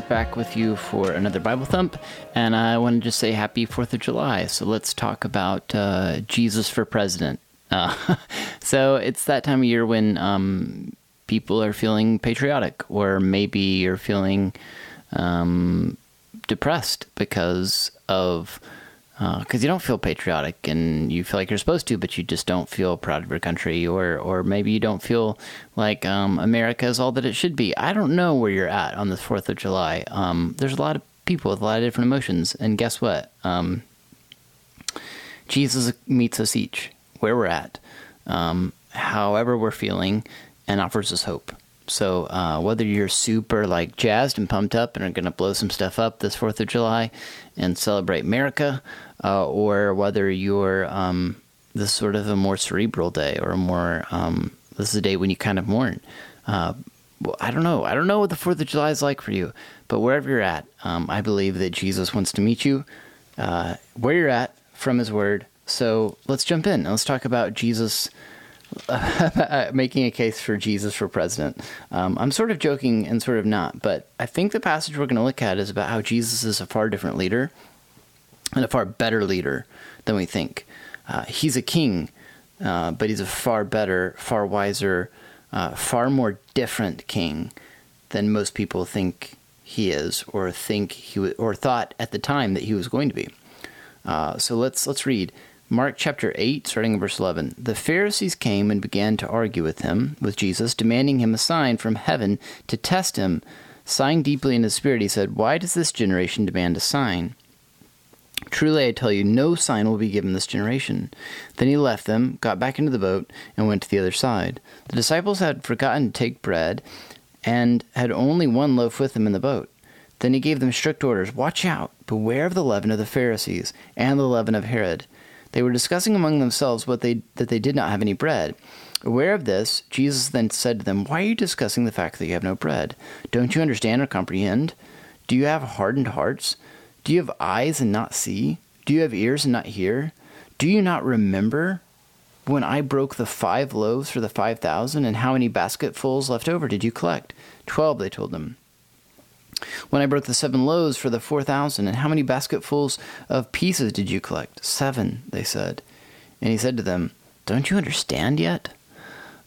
Back with you for another Bible Thump, and I want to just say happy 4th of July. So let's talk about uh, Jesus for President. Uh, so it's that time of year when um, people are feeling patriotic, or maybe you're feeling um, depressed because of because uh, you don't feel patriotic and you feel like you're supposed to, but you just don't feel proud of your country, or or maybe you don't feel like um, America is all that it should be. I don't know where you're at on the Fourth of July. Um, there's a lot of people with a lot of different emotions, and guess what? Um, Jesus meets us each where we're at, um, however we're feeling, and offers us hope. So uh, whether you're super like jazzed and pumped up and are going to blow some stuff up this Fourth of July and celebrate America, uh, or whether you're um, this sort of a more cerebral day or a more um, this is a day when you kind of mourn. Uh, well, I don't know. I don't know what the Fourth of July is like for you, but wherever you're at, um, I believe that Jesus wants to meet you uh, where you're at from His Word. So let's jump in. Let's talk about Jesus making a case for Jesus for president. Um, I'm sort of joking and sort of not, but I think the passage we're going to look at is about how Jesus is a far different leader and a far better leader than we think. Uh, he's a king, uh, but he's a far better, far wiser, uh, far more different king than most people think he is, or think he w- or thought at the time that he was going to be. Uh, so let's let's read Mark chapter 8, starting in verse 11. The Pharisees came and began to argue with him, with Jesus, demanding him a sign from heaven to test him. Sighing deeply in his spirit, he said, Why does this generation demand a sign? Truly I tell you, no sign will be given this generation. Then he left them, got back into the boat, and went to the other side. The disciples had forgotten to take bread, and had only one loaf with them in the boat. Then he gave them strict orders Watch out, beware of the leaven of the Pharisees, and the leaven of Herod. They were discussing among themselves what they, that they did not have any bread. Aware of this, Jesus then said to them, Why are you discussing the fact that you have no bread? Don't you understand or comprehend? Do you have hardened hearts? Do you have eyes and not see? Do you have ears and not hear? Do you not remember when I broke the five loaves for the five thousand, and how many basketfuls left over did you collect? Twelve, they told them. When I broke the seven loaves for the four thousand, and how many basketfuls of pieces did you collect? Seven, they said. And he said to them, Don't you understand yet?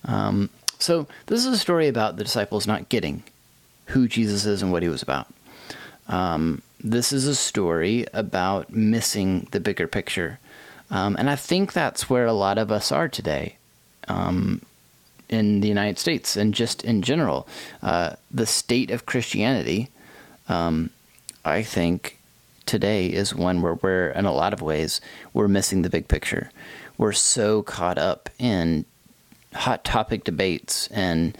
Um, so, this is a story about the disciples not getting who Jesus is and what he was about. Um, this is a story about missing the bigger picture. Um, and I think that's where a lot of us are today um, in the United States and just in general. Uh, the state of Christianity, um, I think, today is one where we're, in a lot of ways, we're missing the big picture. We're so caught up in hot topic debates and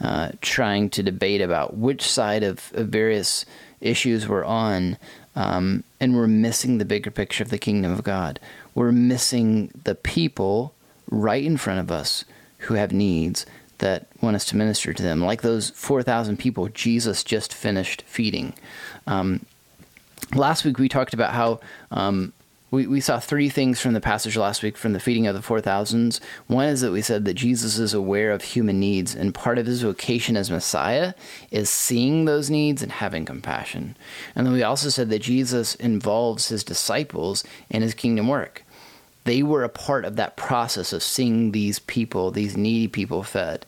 uh, trying to debate about which side of, of various issues we're on, um, and we're missing the bigger picture of the kingdom of God. We're missing the people right in front of us who have needs that want us to minister to them, like those 4,000 people Jesus just finished feeding. Um, last week we talked about how um, we, we saw three things from the passage last week from the feeding of the 4,000s. One is that we said that Jesus is aware of human needs, and part of his vocation as Messiah is seeing those needs and having compassion. And then we also said that Jesus involves his disciples in his kingdom work. They were a part of that process of seeing these people, these needy people, fed.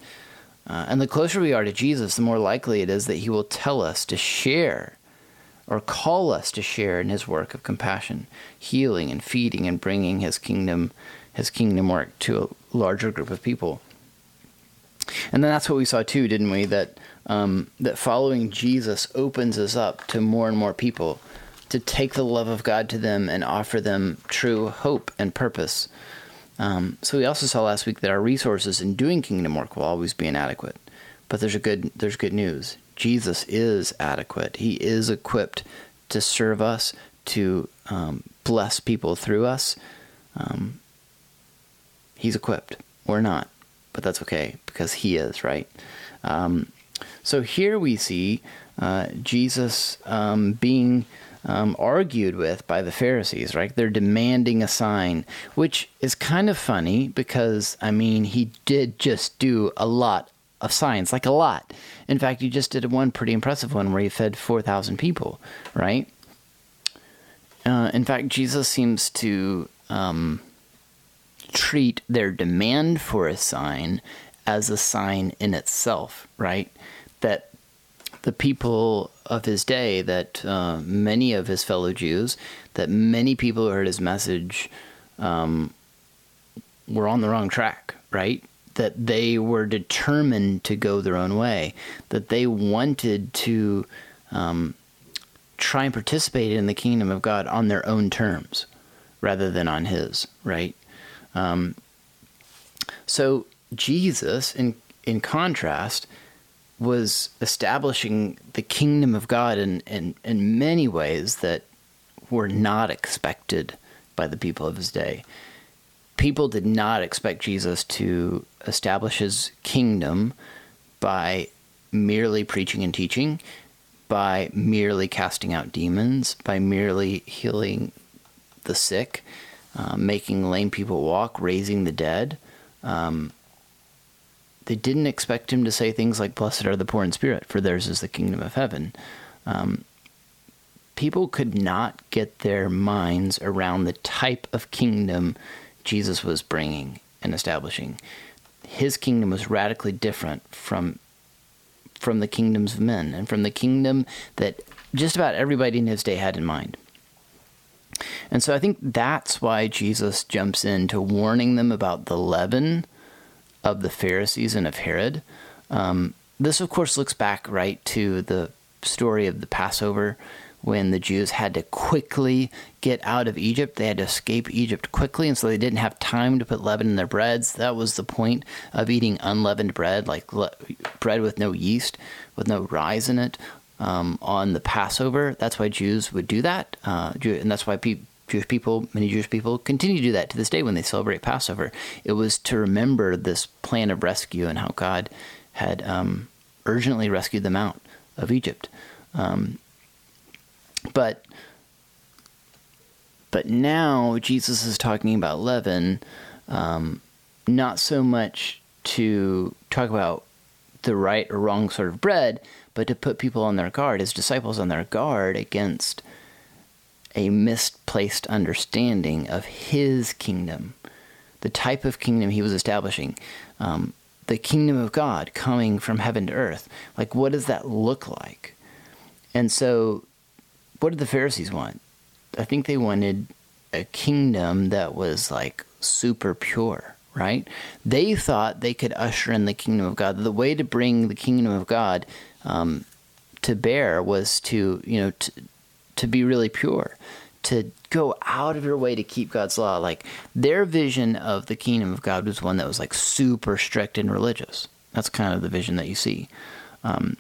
Uh, and the closer we are to Jesus, the more likely it is that he will tell us to share or call us to share in his work of compassion, healing and feeding and bringing his kingdom his kingdom work to a larger group of people. And then that's what we saw too, didn't we? That um, that following Jesus opens us up to more and more people to take the love of God to them and offer them true hope and purpose. Um, so we also saw last week that our resources in doing kingdom work will always be inadequate. But there's a good there's good news. Jesus is adequate. He is equipped to serve us, to um, bless people through us. Um, he's equipped. We're not, but that's okay because He is, right? Um, so here we see uh, Jesus um, being. Um, argued with by the Pharisees, right? They're demanding a sign, which is kind of funny because, I mean, he did just do a lot of signs, like a lot. In fact, you just did one pretty impressive one where you fed 4,000 people, right? Uh, in fact, Jesus seems to um, treat their demand for a sign as a sign in itself, right? That the people of his day, that uh, many of his fellow Jews, that many people who heard his message um, were on the wrong track, right? That they were determined to go their own way, that they wanted to um, try and participate in the kingdom of God on their own terms rather than on his, right? Um, so Jesus, in in contrast, was establishing the kingdom of God in, in, in many ways that were not expected by the people of his day. People did not expect Jesus to establish his kingdom by merely preaching and teaching, by merely casting out demons, by merely healing the sick, uh, making lame people walk, raising the dead. Um, they didn't expect him to say things like, Blessed are the poor in spirit, for theirs is the kingdom of heaven. Um, people could not get their minds around the type of kingdom Jesus was bringing and establishing. His kingdom was radically different from from the kingdoms of men and from the kingdom that just about everybody in his day had in mind. And so I think that's why Jesus jumps into warning them about the leaven of the Pharisees and of Herod. Um, this, of course, looks back right to the story of the Passover when the Jews had to quickly get out of Egypt. They had to escape Egypt quickly, and so they didn't have time to put leaven in their breads. That was the point of eating unleavened bread, like le- bread with no yeast, with no rise in it, um, on the Passover. That's why Jews would do that, uh, and that's why people Jewish people, many Jewish people, continue to do that to this day when they celebrate Passover. It was to remember this plan of rescue and how God had um, urgently rescued them out of Egypt. Um, but but now Jesus is talking about leaven, um, not so much to talk about the right or wrong sort of bread, but to put people on their guard, his disciples on their guard against a misplaced understanding of his kingdom, the type of kingdom he was establishing, um, the kingdom of God coming from heaven to earth. Like, what does that look like? And so, what did the Pharisees want? I think they wanted a kingdom that was like super pure, right? They thought they could usher in the kingdom of God. The way to bring the kingdom of God um, to bear was to, you know, to, to be really pure, to go out of your way to keep God's law. Like their vision of the kingdom of God was one that was like super strict and religious. That's kind of the vision that you see. Um,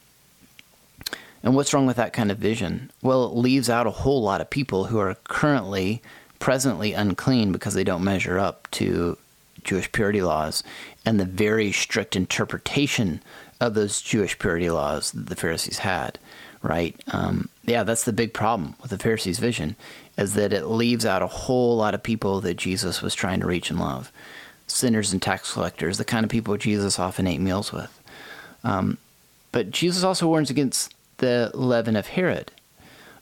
and what's wrong with that kind of vision? Well, it leaves out a whole lot of people who are currently, presently unclean because they don't measure up to Jewish purity laws and the very strict interpretation of those Jewish purity laws that the Pharisees had right? Um, yeah, that's the big problem with the Pharisees' vision, is that it leaves out a whole lot of people that Jesus was trying to reach and love. Sinners and tax collectors, the kind of people Jesus often ate meals with. Um, but Jesus also warns against the leaven of Herod.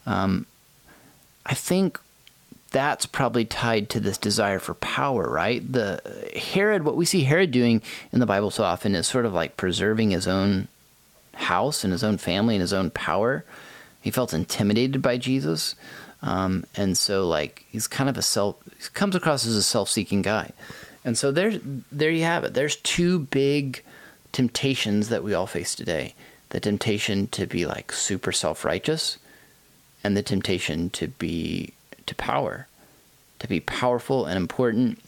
Um, I think that's probably tied to this desire for power, right? The Herod, what we see Herod doing in the Bible so often is sort of like preserving his own house and his own family and his own power. He felt intimidated by Jesus. Um, and so like he's kind of a self he comes across as a self-seeking guy. And so there there you have it. There's two big temptations that we all face today. The temptation to be like super self-righteous and the temptation to be to power, to be powerful and important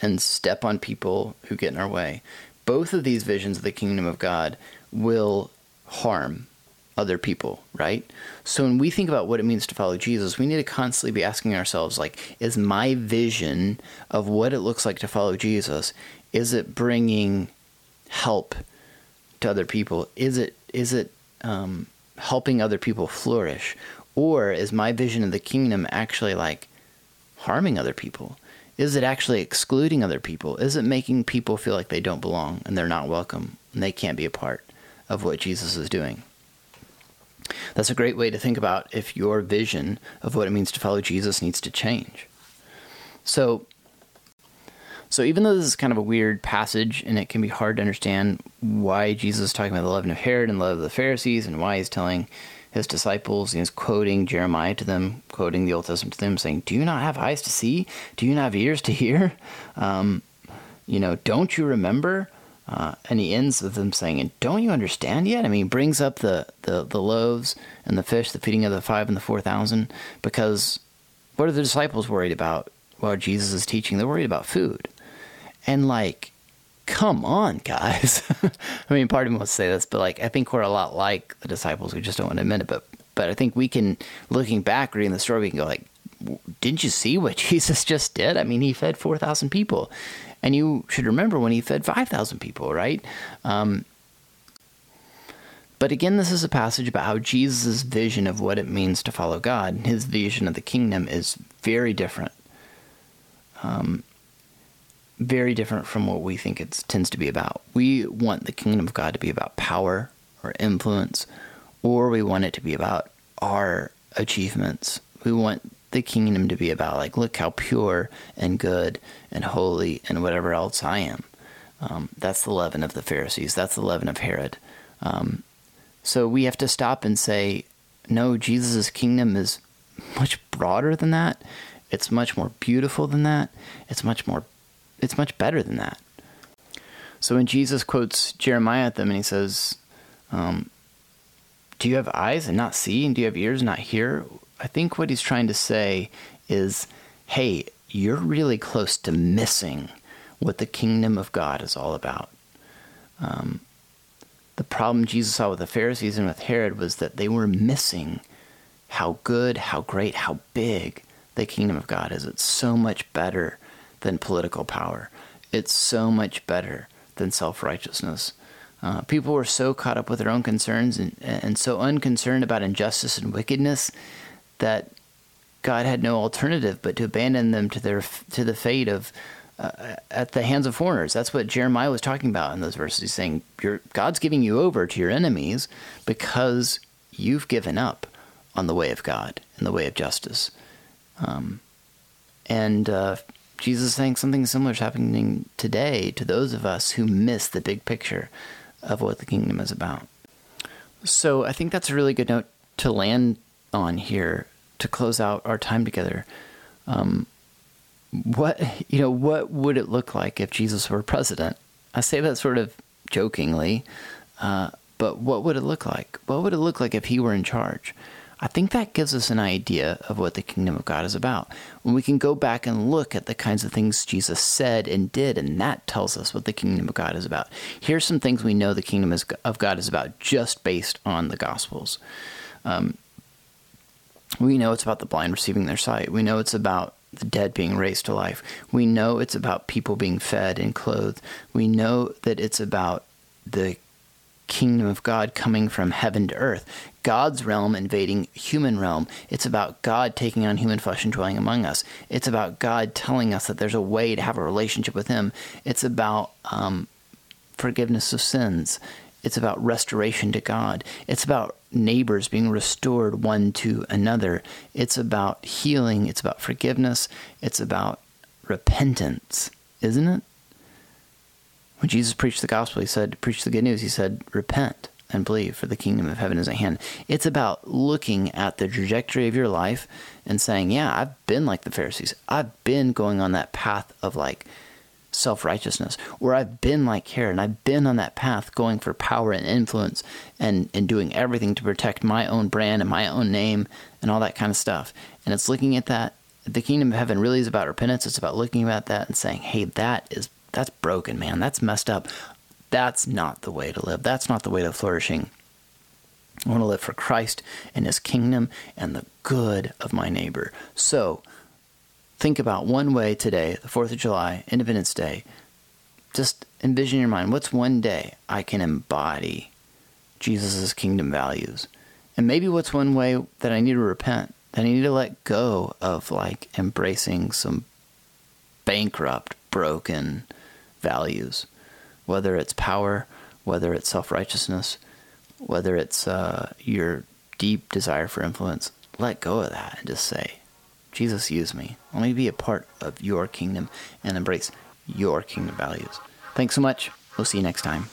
and step on people who get in our way. Both of these visions of the kingdom of God will harm other people, right? So when we think about what it means to follow Jesus, we need to constantly be asking ourselves like is my vision of what it looks like to follow Jesus is it bringing help to other people? Is it is it um, helping other people flourish? Or is my vision of the kingdom actually like harming other people? Is it actually excluding other people? Is it making people feel like they don't belong and they're not welcome and they can't be a part of what Jesus is doing? That's a great way to think about if your vision of what it means to follow Jesus needs to change. So, so even though this is kind of a weird passage and it can be hard to understand why Jesus is talking about the leaven of Herod and the love of the Pharisees and why he's telling his disciples, he's quoting Jeremiah to them, quoting the Old Testament to them, saying, "Do you not have eyes to see? Do you not have ears to hear? Um, you know, don't you remember?" Uh, and he ends with them saying, "And don't you understand yet?" I mean, brings up the, the the loaves and the fish, the feeding of the five and the four thousand, because what are the disciples worried about while Jesus is teaching? They're worried about food. And like, come on, guys. I mean, part of me wants to say this, but like, I think we're a lot like the disciples. We just don't want to admit it. But, but I think we can, looking back, reading the story, we can go like, didn't you see what Jesus just did? I mean, he fed 4,000 people. And you should remember when he fed 5,000 people, right? Um, but again, this is a passage about how Jesus' vision of what it means to follow God, and his vision of the kingdom, is very different. Um, very different from what we think it tends to be about. We want the kingdom of God to be about power or influence, or we want it to be about our achievements. We want the kingdom to be about, like, look how pure and good and holy and whatever else I am. Um, that's the leaven of the Pharisees. That's the leaven of Herod. Um, so we have to stop and say, no, Jesus' kingdom is much broader than that. It's much more beautiful than that. It's much more it's much better than that. So when Jesus quotes Jeremiah at them and he says, um, Do you have eyes and not see? And do you have ears and not hear? I think what he's trying to say is, Hey, you're really close to missing what the kingdom of God is all about. Um, the problem Jesus saw with the Pharisees and with Herod was that they were missing how good, how great, how big the kingdom of God is. It's so much better than political power. It's so much better than self righteousness. Uh, people were so caught up with their own concerns and, and so unconcerned about injustice and wickedness that God had no alternative but to abandon them to their to the fate of uh, at the hands of foreigners. That's what Jeremiah was talking about in those verses. He's saying God's giving you over to your enemies because you've given up on the way of God and the way of justice. Um, and uh, Jesus is saying something similar is happening today to those of us who miss the big picture of what the kingdom is about. So I think that's a really good note to land on here to close out our time together. Um, what you know, what would it look like if Jesus were president? I say that sort of jokingly, uh, but what would it look like? What would it look like if he were in charge? I think that gives us an idea of what the kingdom of God is about. When we can go back and look at the kinds of things Jesus said and did, and that tells us what the kingdom of God is about. Here's some things we know the kingdom of God is about just based on the Gospels. Um, we know it's about the blind receiving their sight. We know it's about the dead being raised to life. We know it's about people being fed and clothed. We know that it's about the kingdom of God coming from heaven to earth. God's realm invading human realm. It's about God taking on human flesh and dwelling among us. It's about God telling us that there's a way to have a relationship with Him. It's about um, forgiveness of sins. It's about restoration to God. It's about neighbors being restored one to another. It's about healing. It's about forgiveness. It's about repentance, isn't it? When Jesus preached the gospel, he said, preach the good news. He said, repent and believe, for the kingdom of heaven is at hand. It's about looking at the trajectory of your life and saying, yeah, I've been like the Pharisees. I've been going on that path of like self righteousness, or I've been like Herod, and I've been on that path going for power and influence and, and doing everything to protect my own brand and my own name and all that kind of stuff. And it's looking at that. The kingdom of heaven really is about repentance. It's about looking at that and saying, hey, that is that's broken, man. That's messed up. That's not the way to live. That's not the way to flourishing. I want to live for Christ and His kingdom and the good of my neighbor. So, think about one way today, the 4th of July, Independence Day. Just envision in your mind what's one day I can embody Jesus' kingdom values? And maybe what's one way that I need to repent, that I need to let go of like embracing some bankrupt, broken values, whether it's power, whether it's self righteousness, whether it's uh, your deep desire for influence. Let go of that and just say, Jesus, use me. Let me be a part of your kingdom and embrace your kingdom values. Thanks so much. We'll see you next time.